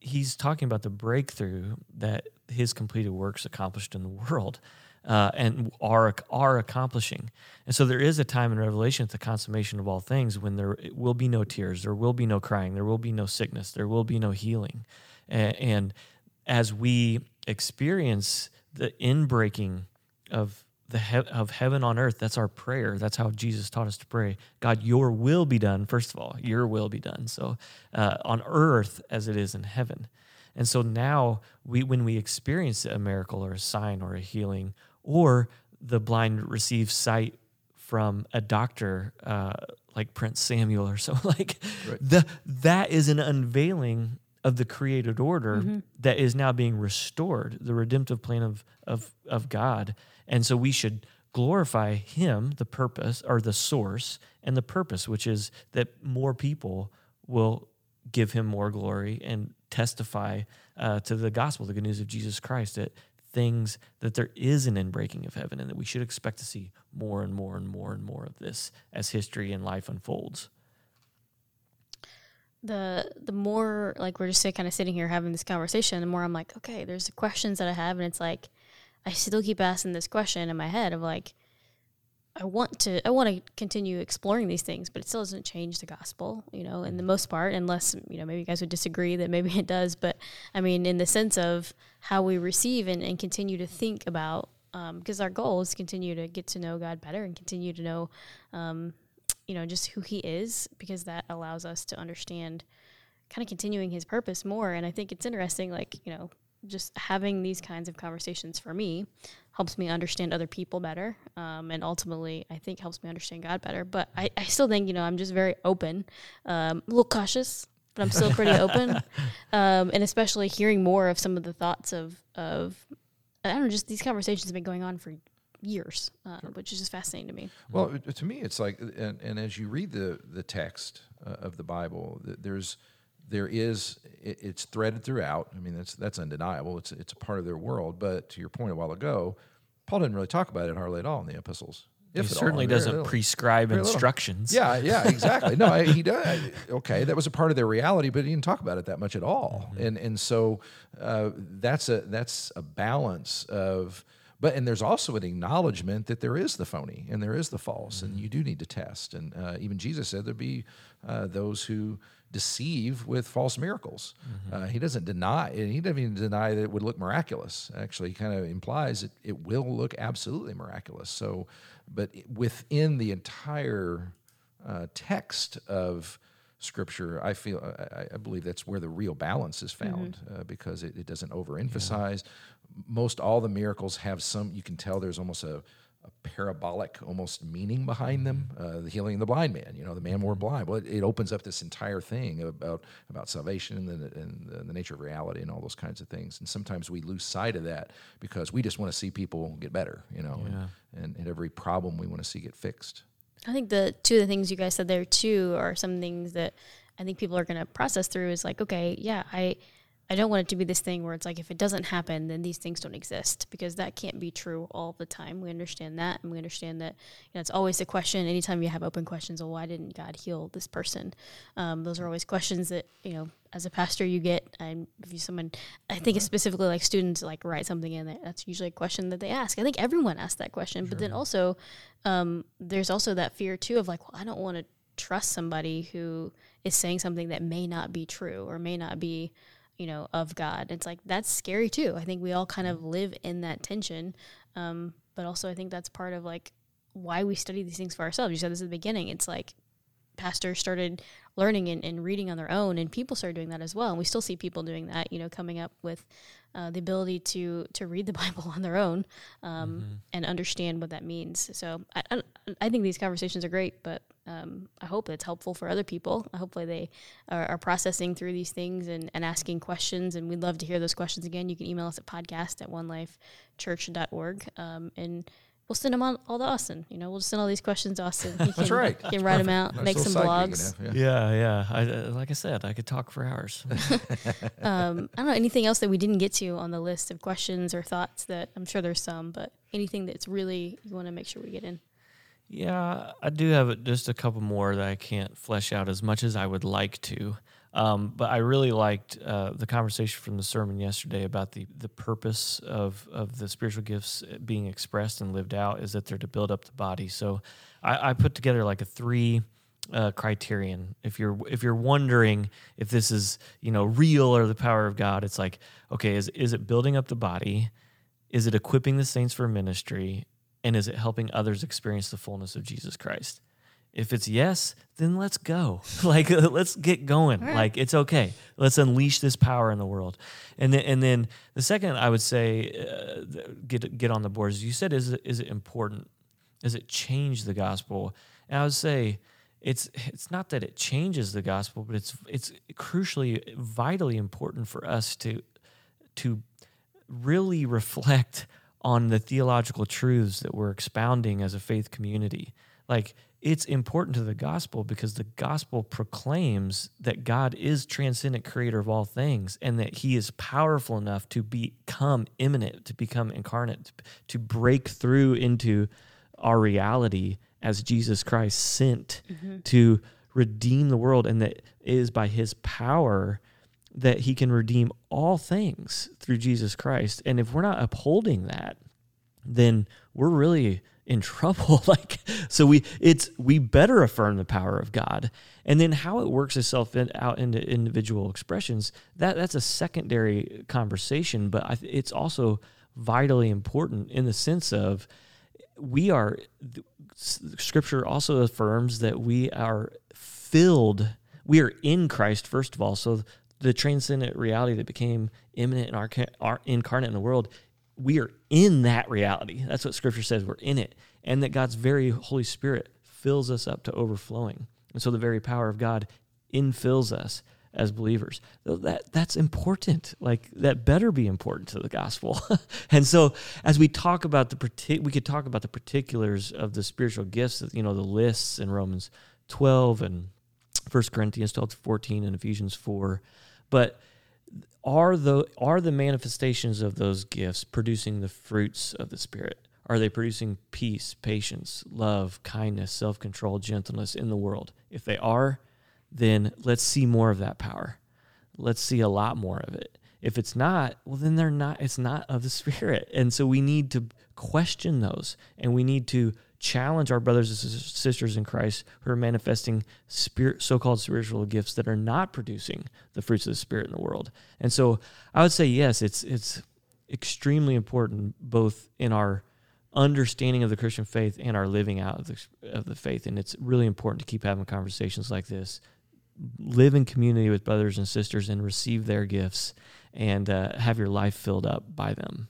he's talking about the breakthrough that his completed works accomplished in the world uh, and are are accomplishing. And so there is a time in Revelation at the consummation of all things when there will be no tears, there will be no crying, there will be no sickness, there will be no healing. And, and as we experience the inbreaking of the he- of heaven on earth, that's our prayer. That's how Jesus taught us to pray. God, Your will be done. First of all, Your will be done. So uh, on earth as it is in heaven. And so now we when we experience a miracle or a sign or a healing, or the blind receive sight from a doctor uh, like Prince Samuel or so, like right. the that is an unveiling of the created order mm-hmm. that is now being restored, the redemptive plan of of of God. And so we should glorify him, the purpose or the source and the purpose, which is that more people will give him more glory and testify uh, to the gospel, the good news of Jesus Christ, that things that there is an inbreaking of heaven and that we should expect to see more and more and more and more of this as history and life unfolds. The the more like we're just kind of sitting here having this conversation the more i'm like okay there's the questions that i have and it's like i still keep asking this question in my head of like I want to I want to continue exploring these things, but it still doesn't change the gospel, you know, in the most part, unless you know maybe you guys would disagree that maybe it does. But I mean, in the sense of how we receive and, and continue to think about, because um, our goal is to continue to get to know God better and continue to know, um, you know, just who He is, because that allows us to understand, kind of continuing His purpose more. And I think it's interesting, like you know, just having these kinds of conversations for me helps me understand other people better um, and ultimately i think helps me understand god better. But i, I still think you know i'm just very open um, a little cautious but i'm still pretty open um, and especially hearing more of some of the thoughts of of i don't know just these conversations have been going on for years uh, which is just fascinating to me. Well to me it's like and, and as you read the the text uh, of the bible there's there is it, it's threaded throughout. I mean, that's that's undeniable. It's it's a part of their world. But to your point a while ago, Paul didn't really talk about it hardly at all in the epistles. If he certainly all, doesn't prescribe instructions. Yeah, yeah, exactly. no, he does. Okay, that was a part of their reality, but he didn't talk about it that much at all. Mm-hmm. And and so uh, that's a that's a balance of. But and there's also an acknowledgement that there is the phony and there is the false, mm-hmm. and you do need to test. And uh, even Jesus said there'd be uh, those who deceive with false miracles. Uh, he doesn't deny, and he doesn't even deny that it would look miraculous. Actually, he kind of implies it, it will look absolutely miraculous. So, but within the entire uh, text of Scripture, I feel I, I believe that's where the real balance is found uh, because it, it doesn't overemphasize. Most all the miracles have some. You can tell there's almost a parabolic almost meaning behind them. Uh, the healing of the blind man, you know, the man more blind. Well, it, it opens up this entire thing about about salvation and the, and the, the nature of reality and all those kinds of things. And sometimes we lose sight of that because we just want to see people get better, you know, Yeah. and, and, and every problem we want to see get fixed. I think the two of the things you guys said there too are some things that I think people are going to process through is like, okay, yeah, I I don't want it to be this thing where it's like if it doesn't happen, then these things don't exist because that can't be true all the time. We understand that, and we understand that you know, it's always the question. Anytime you have open questions, well, why didn't God heal this person? Um, those are always questions that you know, as a pastor, you get. And if you someone, I think it's specifically like students like write something in, that that's usually a question that they ask. I think everyone asks that question, but then also um, there's also that fear too of like, well, I don't want to trust somebody who is saying something that may not be true or may not be, you know, of God. It's like that's scary too. I think we all kind of live in that tension, um, but also I think that's part of like why we study these things for ourselves. You said this at the beginning. It's like pastors started learning and, and reading on their own, and people started doing that as well. And we still see people doing that. You know, coming up with uh, the ability to to read the Bible on their own um, and understand what that means. So I, I, I think these conversations are great, but um, I hope it's helpful for other people. Hopefully they are, are processing through these things and, and asking questions. And we'd love to hear those questions again. You can email us at podcast at onelifechurch.org um, and we'll send them on all to Austin. You know, we'll just send all these questions to Austin. He can, right. He can write them out, Nice make some little side gig, blogs. you know? Yeah. Yeah, yeah. I, uh, like I said, I could talk for hours. um, I don't know anything else that we didn't get to on the list of questions or thoughts that I'm sure there's some, but anything that's really you want to make sure we get in. Yeah, I do have just a couple more that I can't flesh out as much as I would like to. Um, but I really liked uh, the conversation from the sermon yesterday about the, the purpose of, of the spiritual gifts being expressed and lived out is that they're to build up the body. So I, I put together like a three uh, criterion. If you're if you're wondering if this is you know real or the power of God, it's like okay, is is it building up the body? Is it equipping the saints for ministry? And is it helping others experience the fullness of Jesus Christ? If it's yes, then let's go. like let's get going. right. Like it's okay. Let's unleash this power in the world. And then and then the second I would say uh, get get on the board is you said is it, is it important? Does it change the gospel? And I would say it's it's not that it changes the gospel, but it's it's crucially vitally important for us to to really reflect on the theological truths that we're expounding as a faith community. Like it's important to the gospel because the gospel proclaims that God is transcendent creator of all things and that he is powerful enough to become immanent, to become incarnate, to break through into our reality as Jesus Christ sent mm-hmm. to redeem the world and that it is by his power that he can redeem all things through Jesus Christ. And if we're not upholding that, then we're really in trouble. like so we it's we better affirm the power of God. And then how it works itself in, out into individual expressions, that that's a secondary conversation, but I, it's also vitally important in the sense of we are scripture also affirms that we are filled we are in christ first of all so the transcendent reality that became immanent and our, are incarnate in the world we are in that reality. That's what scripture says. We're in it. And that god's very holy spirit fills us up to overflowing. And so the very power of god infills us as believers. That that's important. Like that better be important to the gospel. And so as we talk about the partic- we could talk about the particulars of the spiritual gifts you know the lists in romans 12 and 1 corinthians 12 to 14 and ephesians 4 but are the are the manifestations of those gifts producing the fruits of the spirit? Are they producing peace patience love kindness self-control gentleness in the world? If they are then let's see more of that power. Let's see a lot more of it. If it's not well then they're not it's not of the spirit. And so we need to question those and we need to challenge our brothers and sisters in Christ who are manifesting spirit, so-called spiritual gifts that are not producing the fruits of the spirit in the world. And so I would say yes, it's it's extremely important both in our understanding of the Christian faith and our living out of the, of the faith. And it's really important to keep having conversations like this. Live in community with brothers and sisters and receive their gifts and uh, have your life filled up by them.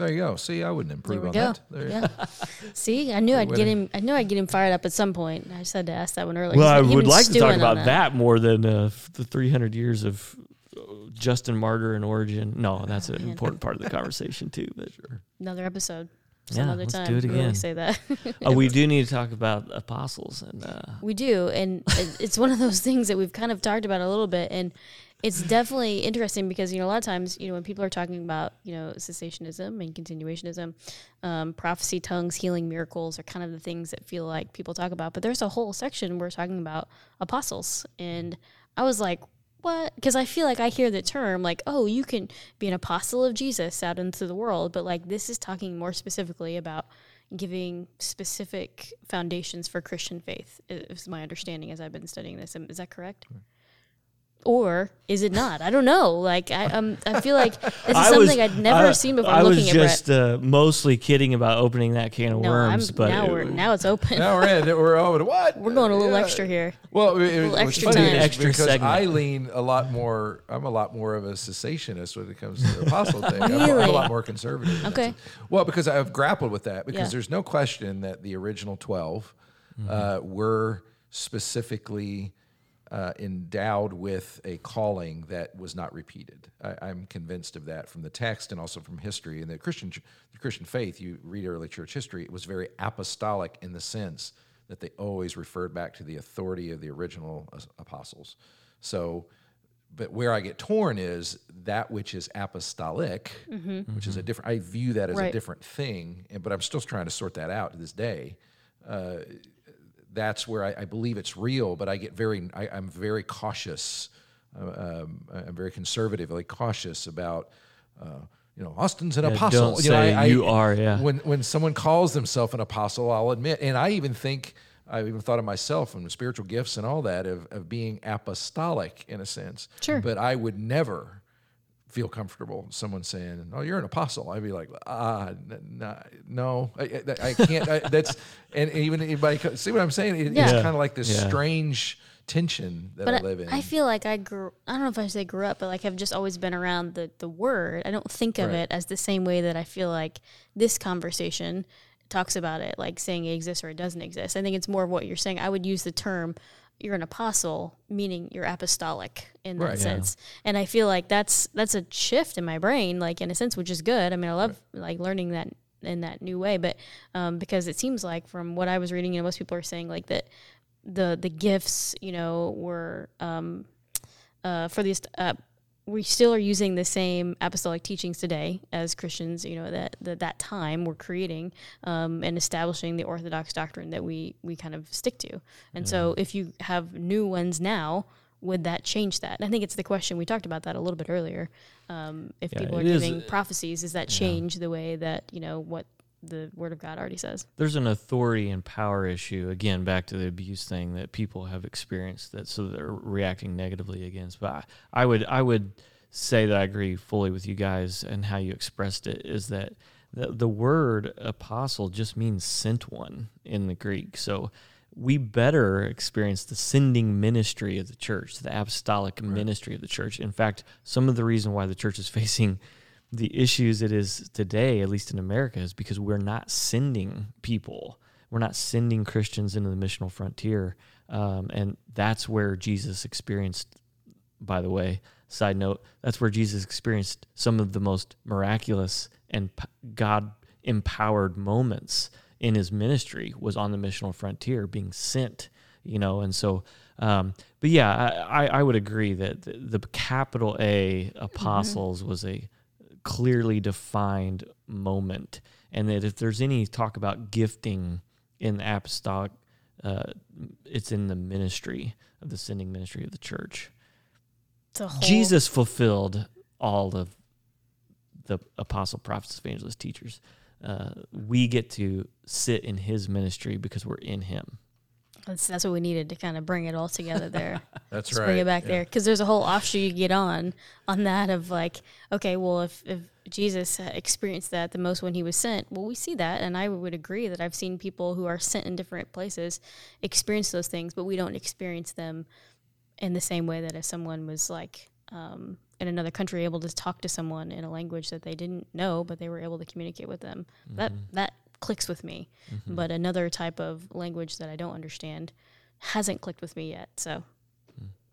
There you go. See, I wouldn't improve on go. that. There you- Yeah. See, I knew I'd get him. I knew I'd get him fired up at some point. I just had to ask that one earlier. Well, I He's been- he's would been like to talk about that. more than uh, the 300 years of uh, Justin Martyr and Origen. No, that's an man. important part of the conversation too. But Another episode. Some Yeah, other let's time. do it again. always say that. uh, we do need to talk about apostles and uh, We do, and it's one of those things that we've kind of talked about a little bit, and it's definitely interesting because you know a lot of times you know when people are talking about you know cessationism and continuationism, um, prophecy, tongues, healing, miracles are kind of the things that feel like people talk about. But there's a whole section where we're talking about apostles, and I was like. What? Because I feel like I hear the term like, oh, you can be an apostle of Jesus out into the world, but like this is talking more specifically about giving specific foundations for Christian faith. Is my understanding as I've been studying this. Is that correct? Or is it not? I don't know. Like I, um, I feel like this is I something was- I'd never I- seen before. I looking was at Brett. just uh, mostly kidding about opening that can of No, worms, I'm, but now it- we're now it's open. now we're in. We're over. What? we're going a little Yeah. extra here. Well, it, it, little what's extra funny time. Extra because segment. I lean a lot more. I'm a lot more of a cessationist when it comes to the apostle thing. I'm, I'm a lot more conservative. Okay. sense. Well, because I've grappled with that. Because Yeah. there's no question that the original 12 uh, were specifically uh, endowed with a calling that was not repeated. I, I'm convinced of that from the text and also from history. And the Christian, the Christian faith, you read early church history, it was very apostolic in the sense that they always referred back to the authority of the original apostles. So, but where I get torn is that which is apostolic, which is a different. I view that as a different thing, and but I'm still trying to sort that out to this day that's where I, I believe it's real, but I get very, I, I'm very cautious. Uh, um, I'm very conservatively cautious about, uh, you know, Austin's an Yeah, apostle. don't you say I, I- you are, yeah. When when someone calls themselves an apostle, I'll admit, and I even think I've even thought of myself and spiritual gifts and all that of, of being apostolic in a sense. Sure. But I would never feel comfortable someone saying, "Oh, you're an apostle." I'd be like, "Ah, n- n- no, I, I- I can't." I, that's and even anybody co- see what I'm saying? It- It's kind of like this Yeah. strange tension that But I I, live in. I feel like I grew. I don't know if I say grew up, but like I've just always been around the the word. I don't think of Right. it as the same way that I feel like this conversation talks about it, like saying it exists or it doesn't exist. I think it's more of what you're saying. I would use the term you're an apostle, meaning you're apostolic in that Right. Yeah. sense. And I feel like that's that's a shift in my brain, like in a sense, which is good. I mean, I love like learning that in that new way, but um, because it seems like from what I was reading, you know, most people are saying like that the the gifts, you know, were um, uh, for these. Uh, we still are using the same apostolic teachings today as Christians. You know that that, that time we're creating um, and establishing the orthodox doctrine that we we kind of stick to. And so, if you have new ones now, would that change that? And I think it's the question we talked about that a little bit earlier. Um, if Yeah, people are giving uh, prophecies, does that change the way that you know what the Word of God already says? there's an authority and power issue again back to the abuse thing that people have experienced that so they're reacting negatively against. But I, I would i would say that i agree fully with you guys and how you expressed it is that the, the word apostle just means sent one in the greek. So we better experience the sending ministry of the church the apostolic ministry of the church. In fact some of the reason why the church is facing the issues it is today, at least in America, is because we're not sending people. We're not sending Christians into the missional frontier. Um, and that's where Jesus experienced, by the way, side note, that's where Jesus experienced some of the most miraculous and God empowered moments in his ministry was on the missional frontier being sent, you know, and so, um, but yeah, I, I would agree that the, the capital A apostles was a clearly defined moment, and that if there's any talk about gifting in the apostolic, uh, it's in the ministry of the sending ministry of the church. Whole, Jesus fulfilled all of the apostle, prophets, evangelists, teachers. uh, we get to sit in His ministry because we're in Him. That's, that's what we needed to kind of bring it all together there. That's Just right. bring it back yeah. there because there's a whole offshoot you get on on that of like, okay, well, if, if Jesus experienced that the most when he was sent, well, we see that, and I would agree that I've seen people who are sent in different places experience those things, but we don't experience them in the same way that if someone was like um, in another country able to talk to someone in a language that they didn't know, but they were able to communicate with them. That that clicks with me, but another type of language that I don't understand hasn't clicked with me yet. So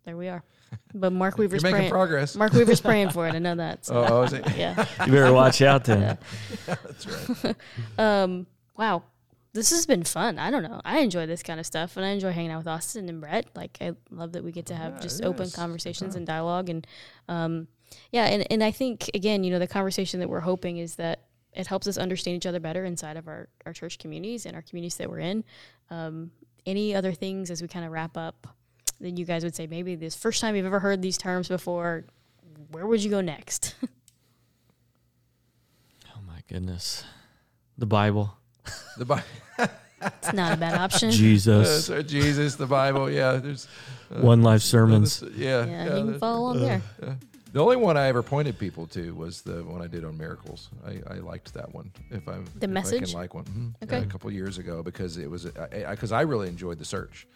there we are. But Mark Weaver's You're making praying. progress. Mark Weaver's praying for it. I know that. So, Oh, oh, is it? yeah. You better watch out then. That's right. Um. Wow. This has been fun. I don't know. I enjoy this kind of stuff, and I enjoy hanging out with Austin and Brett. Like, I love that we get to have Yeah, just open is. conversations and dialogue, and um, yeah, and and I think again, you know, the conversation that we're hoping is that it helps us understand each other better inside of our our church communities and our communities that we're in. Um, any other things as we kind of wrap up that you guys would say maybe this first time you've ever heard these terms before? Where would you go next? Oh my goodness. The Bible. The Bible. it's not a bad option. Jesus. Jesus, the Bible. Yeah, there's uh, One Life Sermons. Yeah, yeah, yeah, you can follow along there. The only one I ever pointed people to was the one I did on miracles. I, I liked that one. If I The if I can like one, Mhm. Okay. Yeah, a couple years ago because it was because I, because I really enjoyed the search,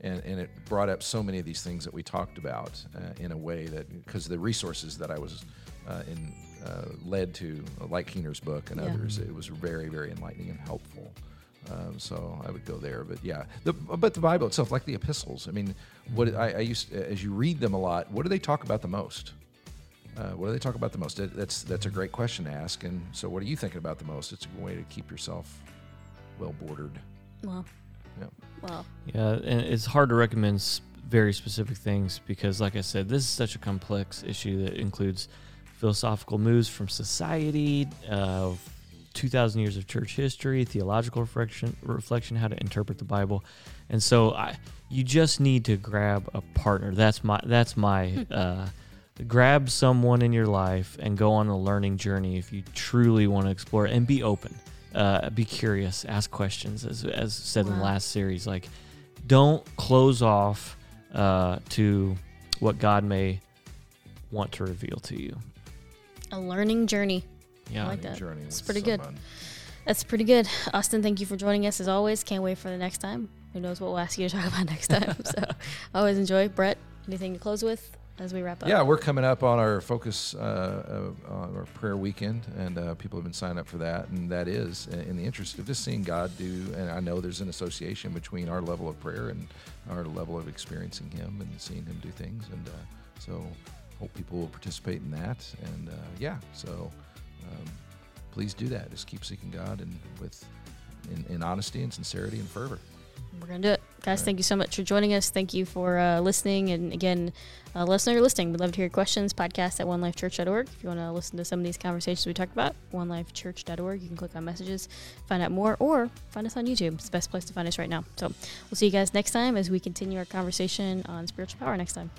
and and it brought up so many of these things that we talked about uh, in a way that because the resources that I was uh, in uh, led to like Keener's book and Yeah. others, it was very very enlightening and helpful. Um, so I would go there, but yeah, the, but the Bible itself, like the epistles. I mean, what I, I used as you read them a lot. What do they talk about the most? Uh, what do they talk about the most? That's that's a great question to ask. And so, what are you thinking about the most? It's a way to keep yourself well bordered. Well, Yeah. well, Yeah, and it's hard to recommend very specific things because, like I said, this is such a complex issue that includes philosophical moves from society, uh, 2,000 years of church history, theological reflection, reflection, how to interpret the Bible. And so I, you just need to grab a partner. That's my, that's my, uh, grab someone in your life and go on a learning journey if you truly want to explore it and be open. Uh, be curious, ask questions, as, as said in the last series. Like, don't close off uh, to what God may want to reveal to you. a learning journey. Yeah. I like that. Journey It's with pretty good. someone. That's pretty good. Austin, thank you for joining us as always. Can't wait for the next time. Who knows what we'll ask you to talk about next time. so always enjoy. Brett, anything to close with as we wrap up? Yeah, we're coming up on our focus uh, uh, on our prayer weekend, and uh, people have been signing up for that. And that is in the interest of just seeing God do. And I know there's an association between our level of prayer and our level of experiencing Him and seeing Him do things. And uh, so, hope people will participate in that. And uh, yeah, so um, please do that. Just keep seeking God and with in, in honesty and sincerity and fervor. We're going to do it. Guys, Right. thank you so much for joining us. Thank you for uh, listening. And again, uh, let us know you're listening. We'd love to hear your questions. Podcast at onelifechurch.org. If you want to listen to some of these conversations we talked about, onelifechurch.org. You can click on messages, find out more, or find us on YouTube. It's the best place to find us right now. So we'll see you guys next time as we continue our conversation on spiritual power next time.